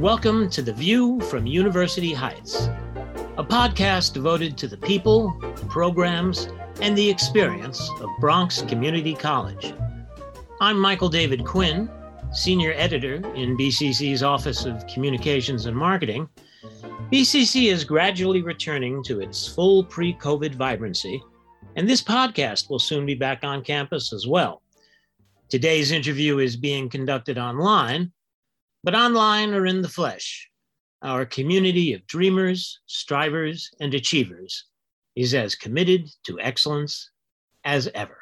welcome to The View from University Heights, a podcast devoted to the people, programs, and the experience of Bronx Community College. I'm Michael David Quinn, Senior Editor in BCC's Office of Communications and Marketing. BCC is gradually returning to its full pre COVID vibrancy, and this podcast will soon be back on campus as well. Today's interview is being conducted online, but online or in the flesh. Our community of dreamers, strivers, and achievers is as committed to excellence as ever.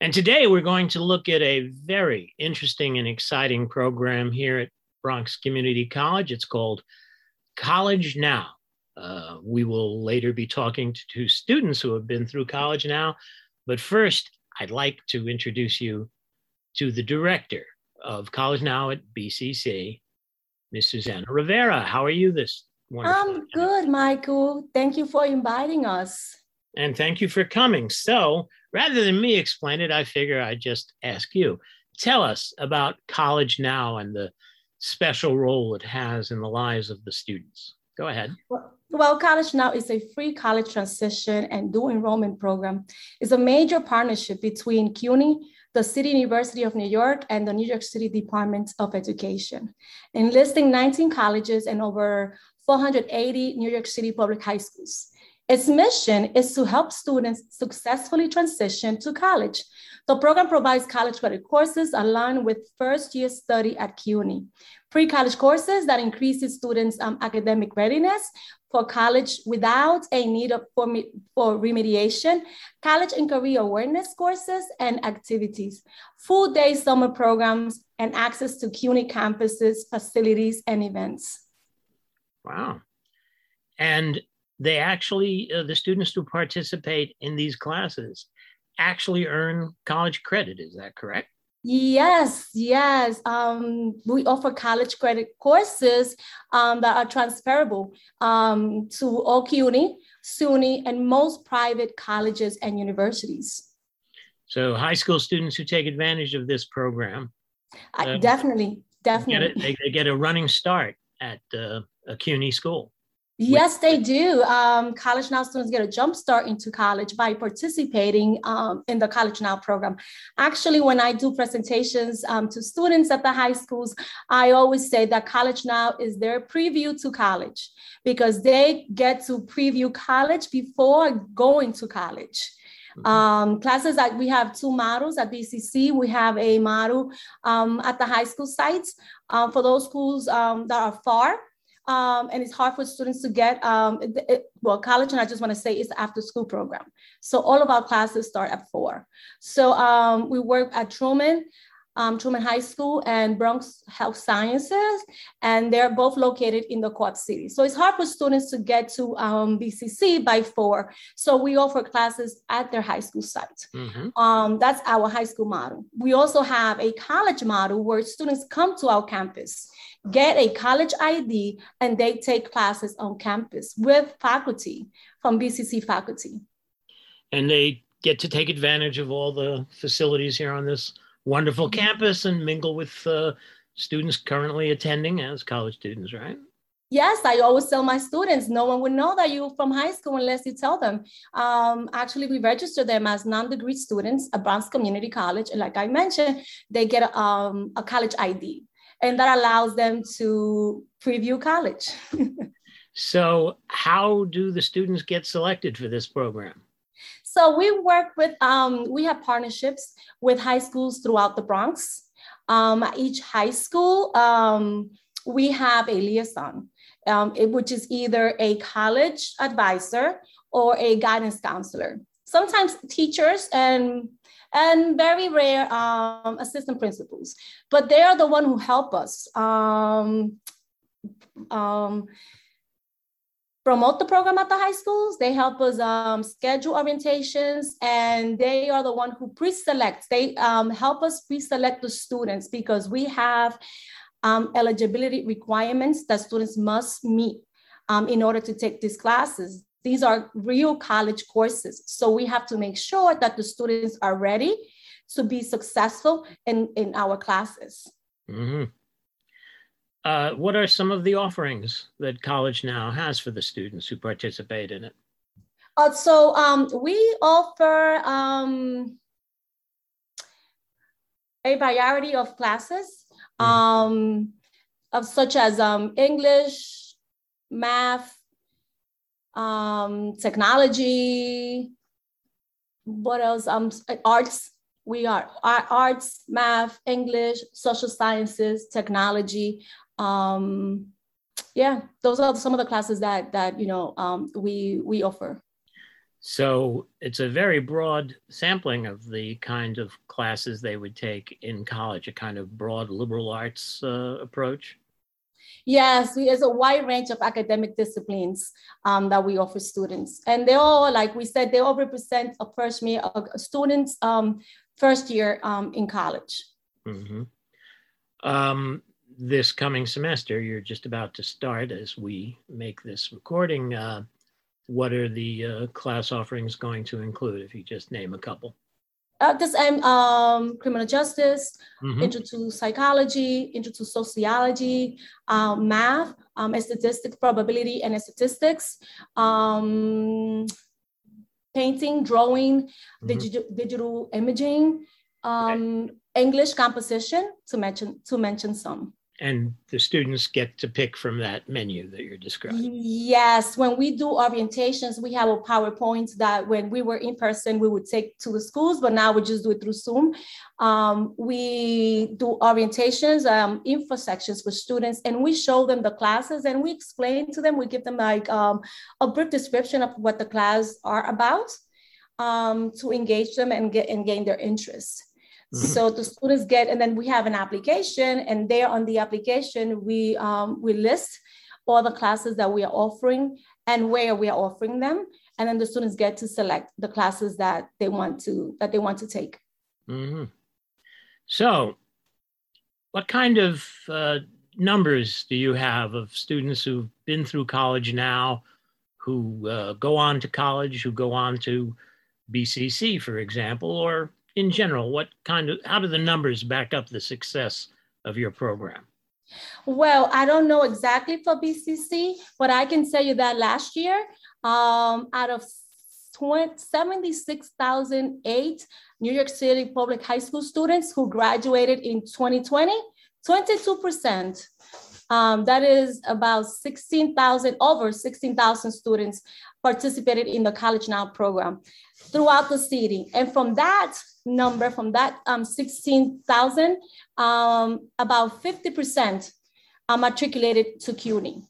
And today we're going to look at a very interesting and exciting program here at Bronx Community College. It's called College Now. Uh, we will later be talking to two students who have been through college now. But first, I'd like to introduce you to the director of College Now at BCC, Ms. Susanna Rivera. How are you this morning? I'm good, Michael. Thank you for inviting us. And thank you for coming. So, rather than me explain it, I figure I'd just ask you. Tell us about College Now and the special role it has in the lives of the students. Go ahead. Well, well, College Now is a free college transition and dual enrollment program. It's a major partnership between CUNY, the City University of New York, and the New York City Department of Education, enlisting 19 colleges and over 480 New York City public high schools. Its mission is to help students successfully transition to college. The program provides college credit courses aligned with first year study at CUNY, pre-college courses that increases students' um, academic readiness for college without a need of, for, for remediation, college and career awareness courses and activities, full day summer programs, and access to CUNY campuses, facilities, and events. Wow. And they actually, uh, the students who participate in these classes actually earn college credit. Is that correct? Yes, yes. Um, we offer college credit courses um, that are transferable um, to all CUNY, SUNY, and most private colleges and universities. So, high school students who take advantage of this program. Uh, definitely, definitely. Get they, they, get a running start at uh, a CUNY school. Yes, they do. Um, college Now students get a jump start into college by participating um, in the College Now program. Actually, when I do presentations um, to students at the high schools, I always say that College Now is their preview to college because they get to preview college before going to college. Mm-hmm. Um, classes that we have two models at BCC. We have a model um, at the high school sites uh, for those schools um, that are far um, and it's hard for students to get, um, it, it, well, college, and I just want to say it's after school program. So all of our classes start at four. So um, we work at Truman, um, Truman High School and Bronx Health Sciences, and they're both located in the Co-op City. So it's hard for students to get to um, BCC by four. So we offer classes at their high school site. Mm-hmm. Um, that's our high school model. We also have a college model where students come to our campus get a college ID, and they take classes on campus with faculty from BCC faculty. And they get to take advantage of all the facilities here on this wonderful mm-hmm. campus and mingle with uh, students currently attending as college students, right? Yes, I always tell my students, no one would know that you're from high school unless you tell them. Um, actually, we register them as non-degree students at Bronx Community College. And like I mentioned, they get um, a college ID and that allows them to preview college. so, how do the students get selected for this program? So, we work with, um, we have partnerships with high schools throughout the Bronx. Um, each high school, um, we have a liaison, um, it, which is either a college advisor or a guidance counselor. Sometimes teachers and and very rare um, assistant principals. But they are the one who help us um, um, promote the program at the high schools. They help us um, schedule orientations, and they are the one who pre-select. They um, help us pre-select the students because we have um, eligibility requirements that students must meet um, in order to take these classes. These are real college courses. So we have to make sure that the students are ready to be successful in, in our classes. Mm-hmm. Uh, what are some of the offerings that College Now has for the students who participate in it? Uh, so um, we offer um, a variety of classes, mm-hmm. um, of such as um, English, math, um, technology, what else? Um, arts. We are arts, math, English, social sciences, technology. Um, yeah, those are some of the classes that that you know um, we we offer. So it's a very broad sampling of the kind of classes they would take in college, a kind of broad liberal arts uh, approach. Yes, there's a wide range of academic disciplines um, that we offer students. And they all, like we said, they all represent a first year, a student's um, first year um, in college. Mm-hmm. Um, this coming semester, you're just about to start as we make this recording. Uh, what are the uh, class offerings going to include, if you just name a couple? Uh, this um, um, criminal justice, mm-hmm. intro to psychology, intro to sociology, um, math, um, and statistics, probability and statistics, um, painting, drawing, mm-hmm. digital, digital imaging, um, okay. English composition, to mention to mention some and the students get to pick from that menu that you're describing. Yes, when we do orientations, we have a PowerPoint that when we were in person, we would take to the schools, but now we just do it through Zoom. Um, we do orientations, um, info sections for students, and we show them the classes and we explain to them, we give them like um, a brief description of what the class are about um, to engage them and get and gain their interest. Mm-hmm. So the students get, and then we have an application, and there on the application we um, we list all the classes that we are offering and where we are offering them, and then the students get to select the classes that they want to that they want to take. Mm-hmm. So, what kind of uh, numbers do you have of students who've been through college now, who uh, go on to college, who go on to BCC, for example, or in general, what kind of, how do the numbers back up the success of your program? Well, I don't know exactly for BCC, but I can tell you that last year, um, out of 76,008 New York City public high school students who graduated in 2020, 22%. Um, that is about 16,000, over 16,000 students participated in the College Now program throughout the city. And from that, number from that um, 16,000, um, about 50% are matriculated to CUNY.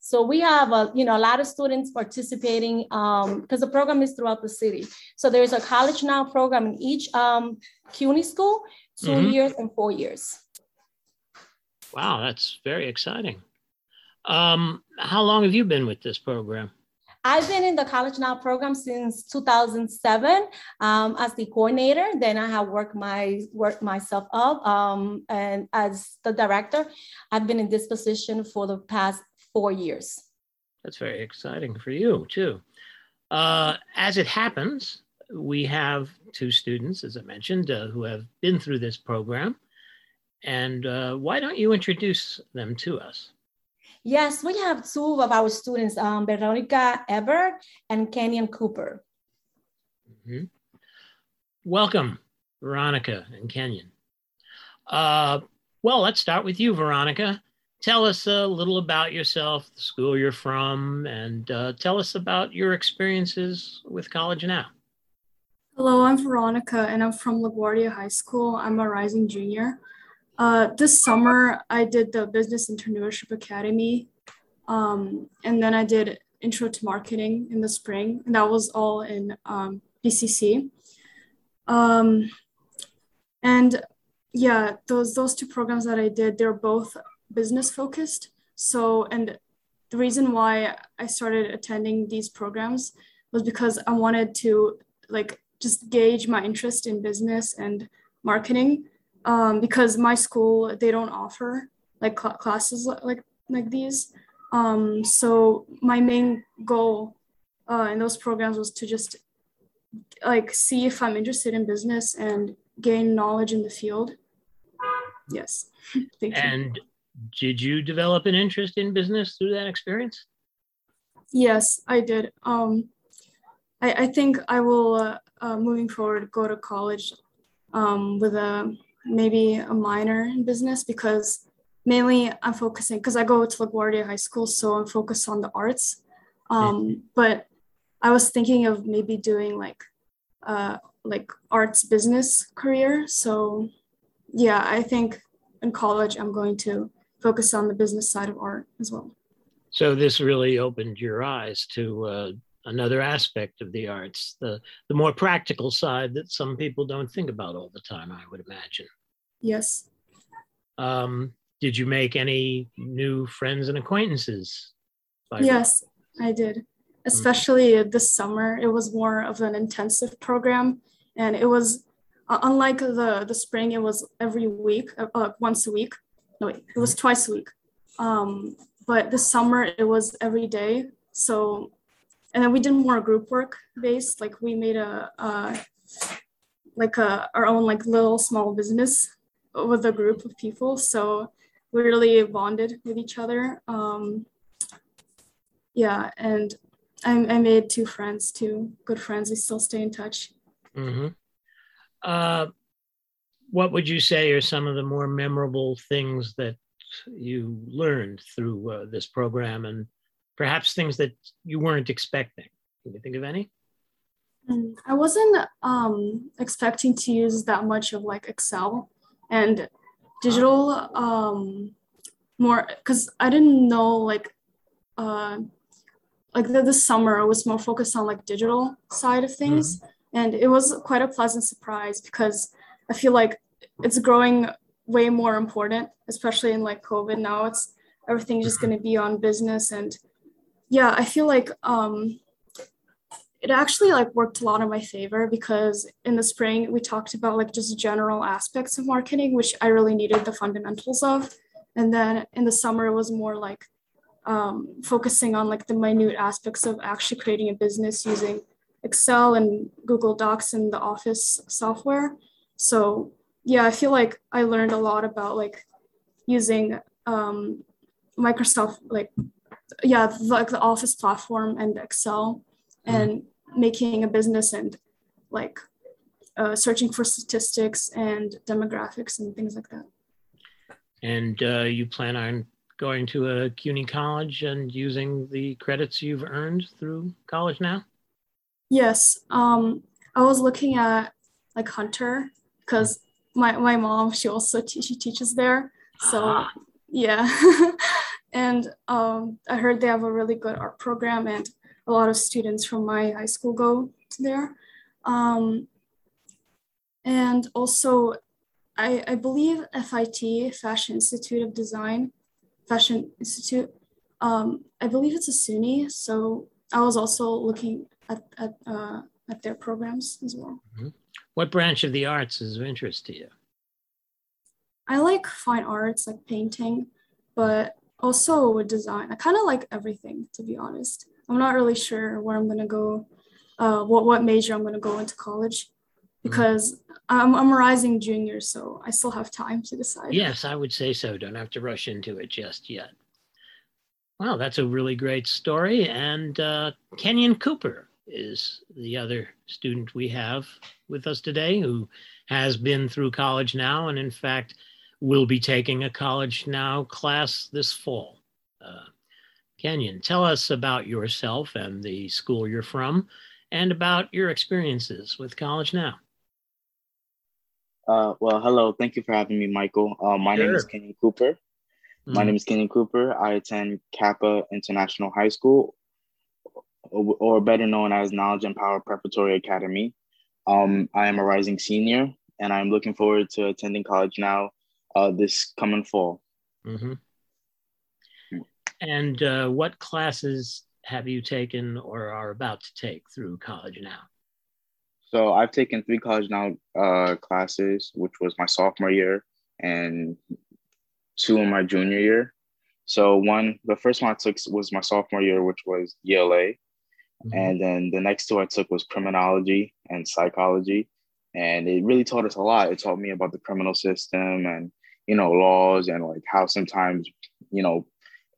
So we have a, you know, a lot of students participating because um, the program is throughout the city. So there's a College Now program in each um, CUNY school, 2 mm-hmm. years and four years. Wow, that's very exciting. Um, how long have you been with this program? I've been in the College Now program since 2007 um, as the coordinator. Then I have worked my worked myself up, um, and as the director, I've been in this position for the past four years. That's very exciting for you too. Uh, as it happens, we have two students, as I mentioned, uh, who have been through this program. And uh, why don't you introduce them to us? Yes, we have two of our students, um, Veronica Ever and Kenyon Cooper. Mm-hmm. Welcome, Veronica and Kenyon. Uh, well, let's start with you, Veronica. Tell us a little about yourself, the school you're from, and uh, tell us about your experiences with College Now. Hello, I'm Veronica, and I'm from LaGuardia High School. I'm a rising junior. Uh, this summer, I did the Business Entrepreneurship Academy, um, and then I did Intro to Marketing in the spring, and that was all in um, BCC. Um, and yeah, those those two programs that I did, they're both business focused. So, and the reason why I started attending these programs was because I wanted to like just gauge my interest in business and marketing um, because my school they don't offer like cl- classes like like these. Um, so my main goal uh, in those programs was to just like see if I'm interested in business and gain knowledge in the field. Yes. Thank and did you develop an interest in business through that experience? Yes, I did. Um, I, I think I will, uh, uh, moving forward, go to college um, with a maybe a minor in business because mainly I'm focusing because I go to LaGuardia High School, so I'm focused on the arts. Um, mm-hmm. But I was thinking of maybe doing like uh, like arts business career. So yeah, I think in college I'm going to focus on the business side of art as well. So this really opened your eyes to uh, another aspect of the arts, the the more practical side that some people don't think about all the time. I would imagine. Yes. Um, did you make any new friends and acquaintances? Yes, I did. Mm-hmm. Especially mm-hmm. this summer, it was more of an intensive program, and it was uh, unlike the the spring. It was every week, uh, uh once a week. No, wait, it was twice a week. Um, but this summer it was every day. So, and then we did more group work based. Like we made a, uh, like a our own like little small business with a group of people. So we really bonded with each other. Um, yeah, and I, I made two friends, two good friends. We still stay in touch. Mm-hmm. Uh, what would you say are some of the more memorable things that you learned through uh, this program and perhaps things that you weren't expecting? Can you think of any? Mm, I wasn't um, expecting to use that much of like Excel and digital um, more because I didn't know like uh, like the, the summer was more focused on like digital side of things mm-hmm. and it was quite a pleasant surprise because I feel like it's growing way more important, especially in like COVID now. It's everything's just going to be on business. And yeah, I feel like um, it actually like worked a lot in my favor because in the spring we talked about like just general aspects of marketing, which I really needed the fundamentals of. And then in the summer, it was more like um, focusing on like the minute aspects of actually creating a business using Excel and Google Docs and the Office software. So yeah, I feel like I learned a lot about like using um, Microsoft, like yeah, like the Office platform and Excel, mm-hmm. and making a business and like uh, searching for statistics and demographics and things like that. And uh, you plan on going to a CUNY college and using the credits you've earned through college now? Yes. Um, I was looking at like Hunter because my my mom she also te- she teaches there so ah. yeah and um, i heard they have a really good art program and a lot of students from my high school go there um, and also I, I believe FIT Fashion Institute of Design Fashion Institute um, I believe it's a SUNY so I was also looking at at, uh, at their programs as well. Mm-hmm. What branch of the arts is of interest to you? I like fine arts, like painting, but also a design. I kind of like everything, to be honest. I'm not really sure where I'm gonna go, uh, what what major I'm gonna go into college, mm-hmm. because I'm I'm a rising junior, so I still have time to decide. Yes, I would say so. Don't have to rush into it just yet. Wow, that's a really great story. And uh, Kenyon Cooper is the other student we have with us today who has been through college now and, in fact, will be taking a college now class this fall. Uh, Kenyon, tell us about yourself and the school you're from and about your experiences with college now. Uh, well, hello. Thank you for having me, Michael. Uh, my sure. name is Kenyon Cooper. Mm-hmm. My name is Kenyon Cooper. I attend Kappa International High School, or better known as Knowledge and Power Preparatory Academy. Um, I am a rising senior, and I'm looking forward to attending college now uh, this coming fall. Mm-hmm. And uh, what classes have you taken or are about to take through college now? So I've taken three college now uh, classes, which was my sophomore year and two in my junior year. So one, the first one I took was my sophomore year, which was ELA. Mm-hmm. And then the next two I took was criminology and psychology. And it really taught us a lot. It taught me about the criminal system and you know, laws and like how sometimes, you know,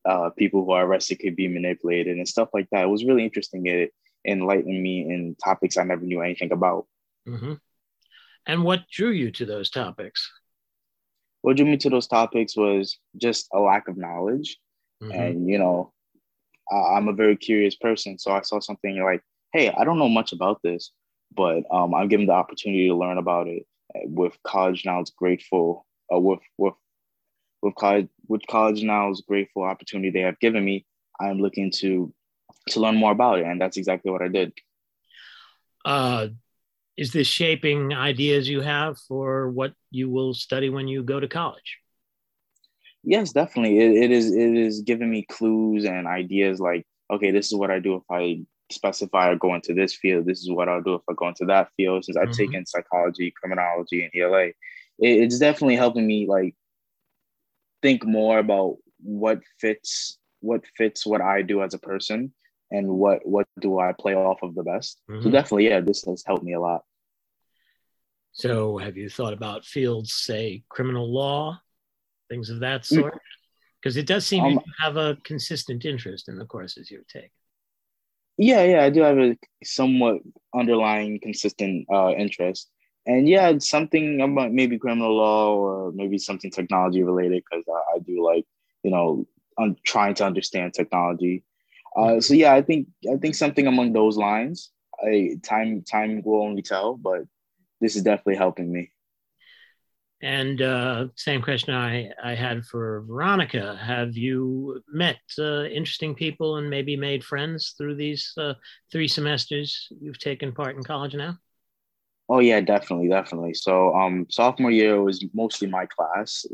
uh, people who are arrested could be manipulated and stuff like that. It was really interesting. It enlightened me in topics I never knew anything about. Mm-hmm. And what drew you to those topics? What drew me to those topics was just a lack of knowledge. Mm-hmm. And, you know, I'm a very curious person. So I saw something like, hey, I don't know much about this, but um, I'm given the opportunity to learn about it. With college now, it's grateful. Uh, with with with college with college now's grateful opportunity they have given me. I'm looking to to learn more about it, and that's exactly what I did. Uh, is this shaping ideas you have for what you will study when you go to college? Yes, definitely. It, it is. It is giving me clues and ideas. Like, okay, this is what I do if I specify or go into this field. This is what I'll do if I go into that field. Since I've mm-hmm. taken psychology, criminology, and ELA, it, it's definitely helping me like think more about what fits what fits what I do as a person and what what do I play off of the best. Mm-hmm. So definitely, yeah, this has helped me a lot. So, have you thought about fields, say criminal law, things of that mm. sort? Because it does seem um, you have a consistent interest in the courses you take. Yeah, yeah, I do have a somewhat underlying consistent uh, interest, and yeah, it's something about maybe criminal law or maybe something technology related because I, I, do like you know I'm trying to understand technology. Uh, so yeah, I think I think something among those lines. I, time time will only tell, but this is definitely helping me. And uh, same question I, I had for Veronica. Have you met uh, interesting people and maybe made friends through these uh, three semesters you've taken part in college now? Oh yeah, definitely, definitely. So um, sophomore year was mostly my class,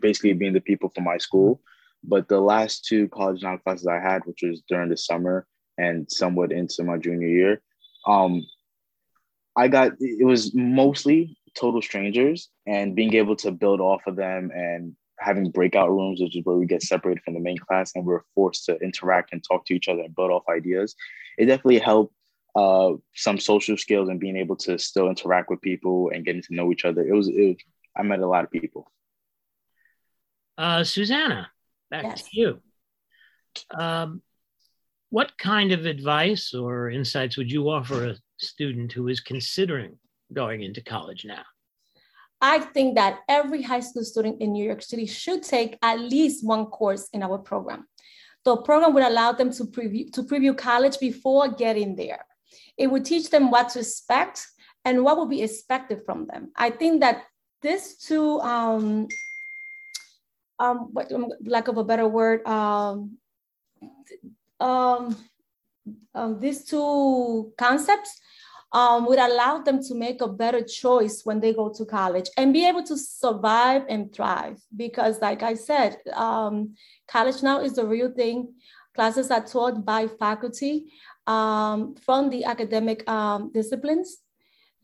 basically being the people from my school. But the last two college now classes I had, which was during the summer and somewhat into my junior year, um, I got it was mostly total strangers and being able to build off of them and having breakout rooms, which is where we get separated from the main class and we're forced to interact and talk to each other and build off ideas. It definitely helped uh, some social skills and being able to still interact with people and getting to know each other. It was, it, I met a lot of people. Uh, Susanna, back yes. to you. Um, what kind of advice or insights would you offer a student who is considering going into college now? I think that every high school student in New York City should take at least one course in our program. The program would allow them to preview, to preview college before getting there. It would teach them what to expect and what will be expected from them. I think that this two, um, um, what, um, lack of a better word, um, um, um, these two concepts um, would allow them to make a better choice when they go to college and be able to survive and thrive. Because, like I said, um, college now is the real thing. Classes are taught by faculty um, from the academic um, disciplines.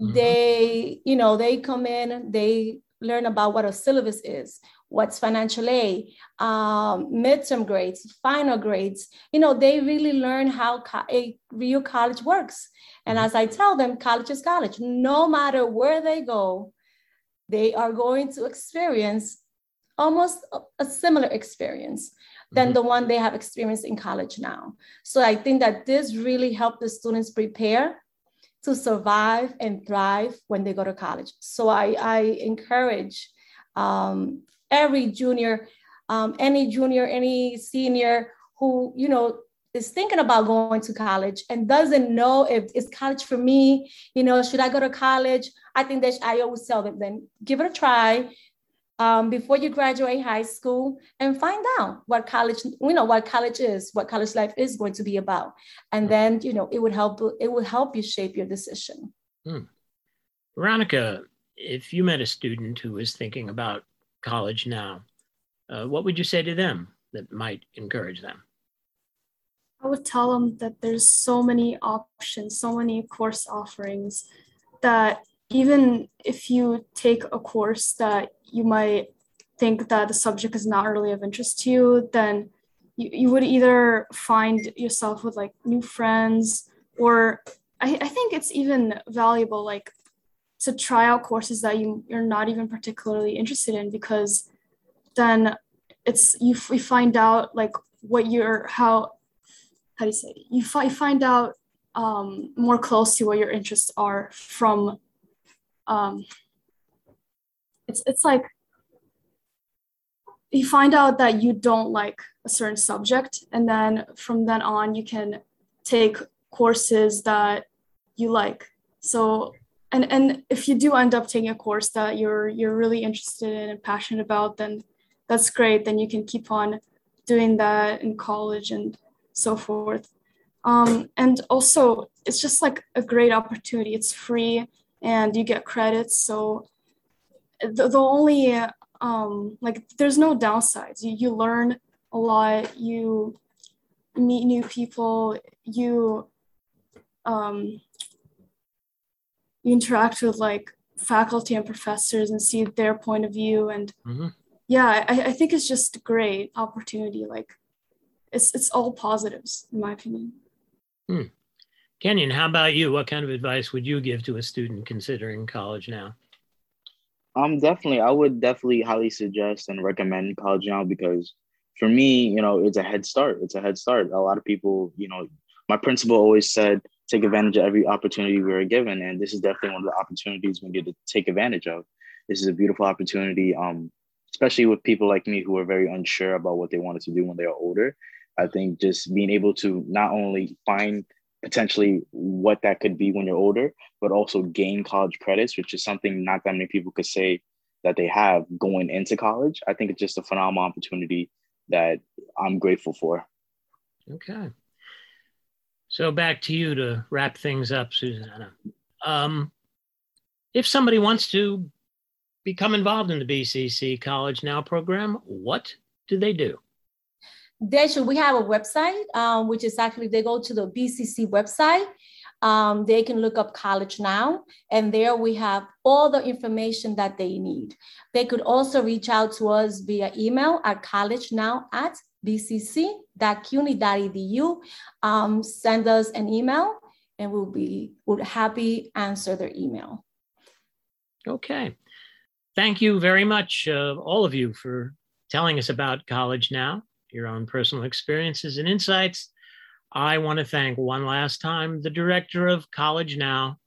Mm-hmm. They, you know, they come in, they learn about what a syllabus is, what's financial aid, um, midterm grades, final grades. You know, they really learn how co- a real college works. And mm-hmm. as I tell them, college is college. No matter where they go, they are going to experience almost a similar experience than mm-hmm. the one they have experienced in college now. So I think that this really helped the students prepare to survive and thrive when they go to college. So I, I encourage um, every junior, um, any junior, any senior who, you know, is thinking about going to college and doesn't know if it's college for me, you know, should I go to college? I think that I always tell them, then give it a try, um, before you graduate high school and find out what college, you know, what college is, what college life is going to be about. And then, you know, it would help, it would help you shape your decision. Hmm. Veronica, if you met a student who is thinking about college now, uh, what would you say to them that might encourage them? I would tell them that there's so many options, so many course offerings that even if you take a course that you might think that the subject is not really of interest to you, then you, you would either find yourself with like new friends or I, I think it's even valuable like to try out courses that you, you're not even particularly interested in because then it's you, you find out like what you're how how do you say you, fi- find out um, more close to what your interests are from um, it's it's like you find out that you don't like a certain subject and then from then on you can take courses that you like. So and and if you do end up taking a course that you're you're really interested in and passionate about then that's great. Then you can keep on doing that in college and so forth. Um, and also it's just like a great opportunity. It's free and you get credits so the, the only um, like there's no downsides. You, you learn a lot. You meet new people. You um, you interact with like faculty and professors and see their point of view. And mm-hmm. yeah, I, I think it's just a great opportunity. Like it's it's all positives in my opinion. Hmm. Kenyon, how about you? What kind of advice would you give to a student considering college now? Um, definitely, I would definitely highly suggest and recommend college now because for me, you know, it's a head start. It's a head start. A lot of people, you know, my principal always said, take advantage of every opportunity we are given, and this is definitely one of the opportunities we get to take advantage of. This is a beautiful opportunity, um, especially with people like me who are very unsure about what they wanted to do when they are older. I think just being able to not only find potentially what that could be when you're older, but also gain college credits, which is something not that many people could say that they have going into college. I think it's just a phenomenal opportunity that I'm grateful for. Okay. So back to you to wrap things up, Susanna. Um, if somebody wants to become involved in the BCC College Now program, what do they do? They should we have a website um, which is actually they go to the bcc website. Um, they can look up college now and there we have all the information that they need. They could also reach out to us via email at college now at bcc.cuny.edu um, send us an email and we'll be we'll happy answer their email. Okay. Thank you very much uh, all of you for telling us about college now your own personal experiences and insights. I want to thank one last time the director of College Now,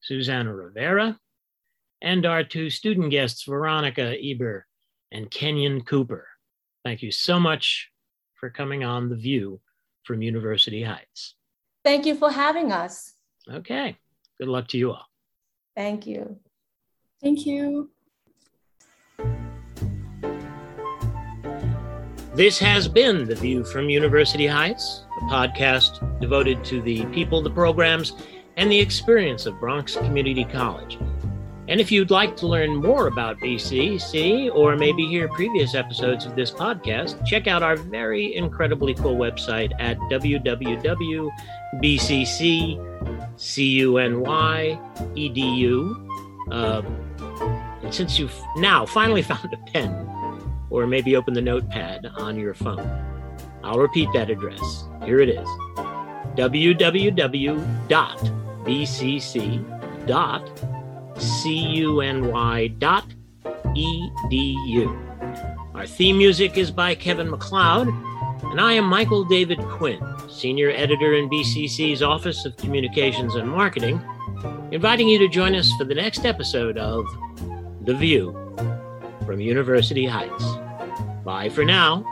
Susanna Rivera, and our two student guests, Veronica Eber and Kenyon Cooper. Thank you so much for coming on The View from University Heights. Thank you for having us. Okay. Good luck to you all. Thank you. Thank you. This has been The View from University Heights, a podcast devoted to the people, the programs, and the experience of Bronx Community College. And if you'd like to learn more about BCC or maybe hear previous episodes of this podcast, check out our very incredibly cool website at www.bcccuny.edu. Uh, and since you've now finally found a pen, or maybe open the notepad on your phone. I'll repeat that address. Here it is www.bcc.cuny.edu. Our theme music is by Kevin MacLeod, and I am Michael David Quinn, Senior Editor in BCC's Office of Communications and Marketing, inviting you to join us for the next episode of The View from University Heights. Bye for now.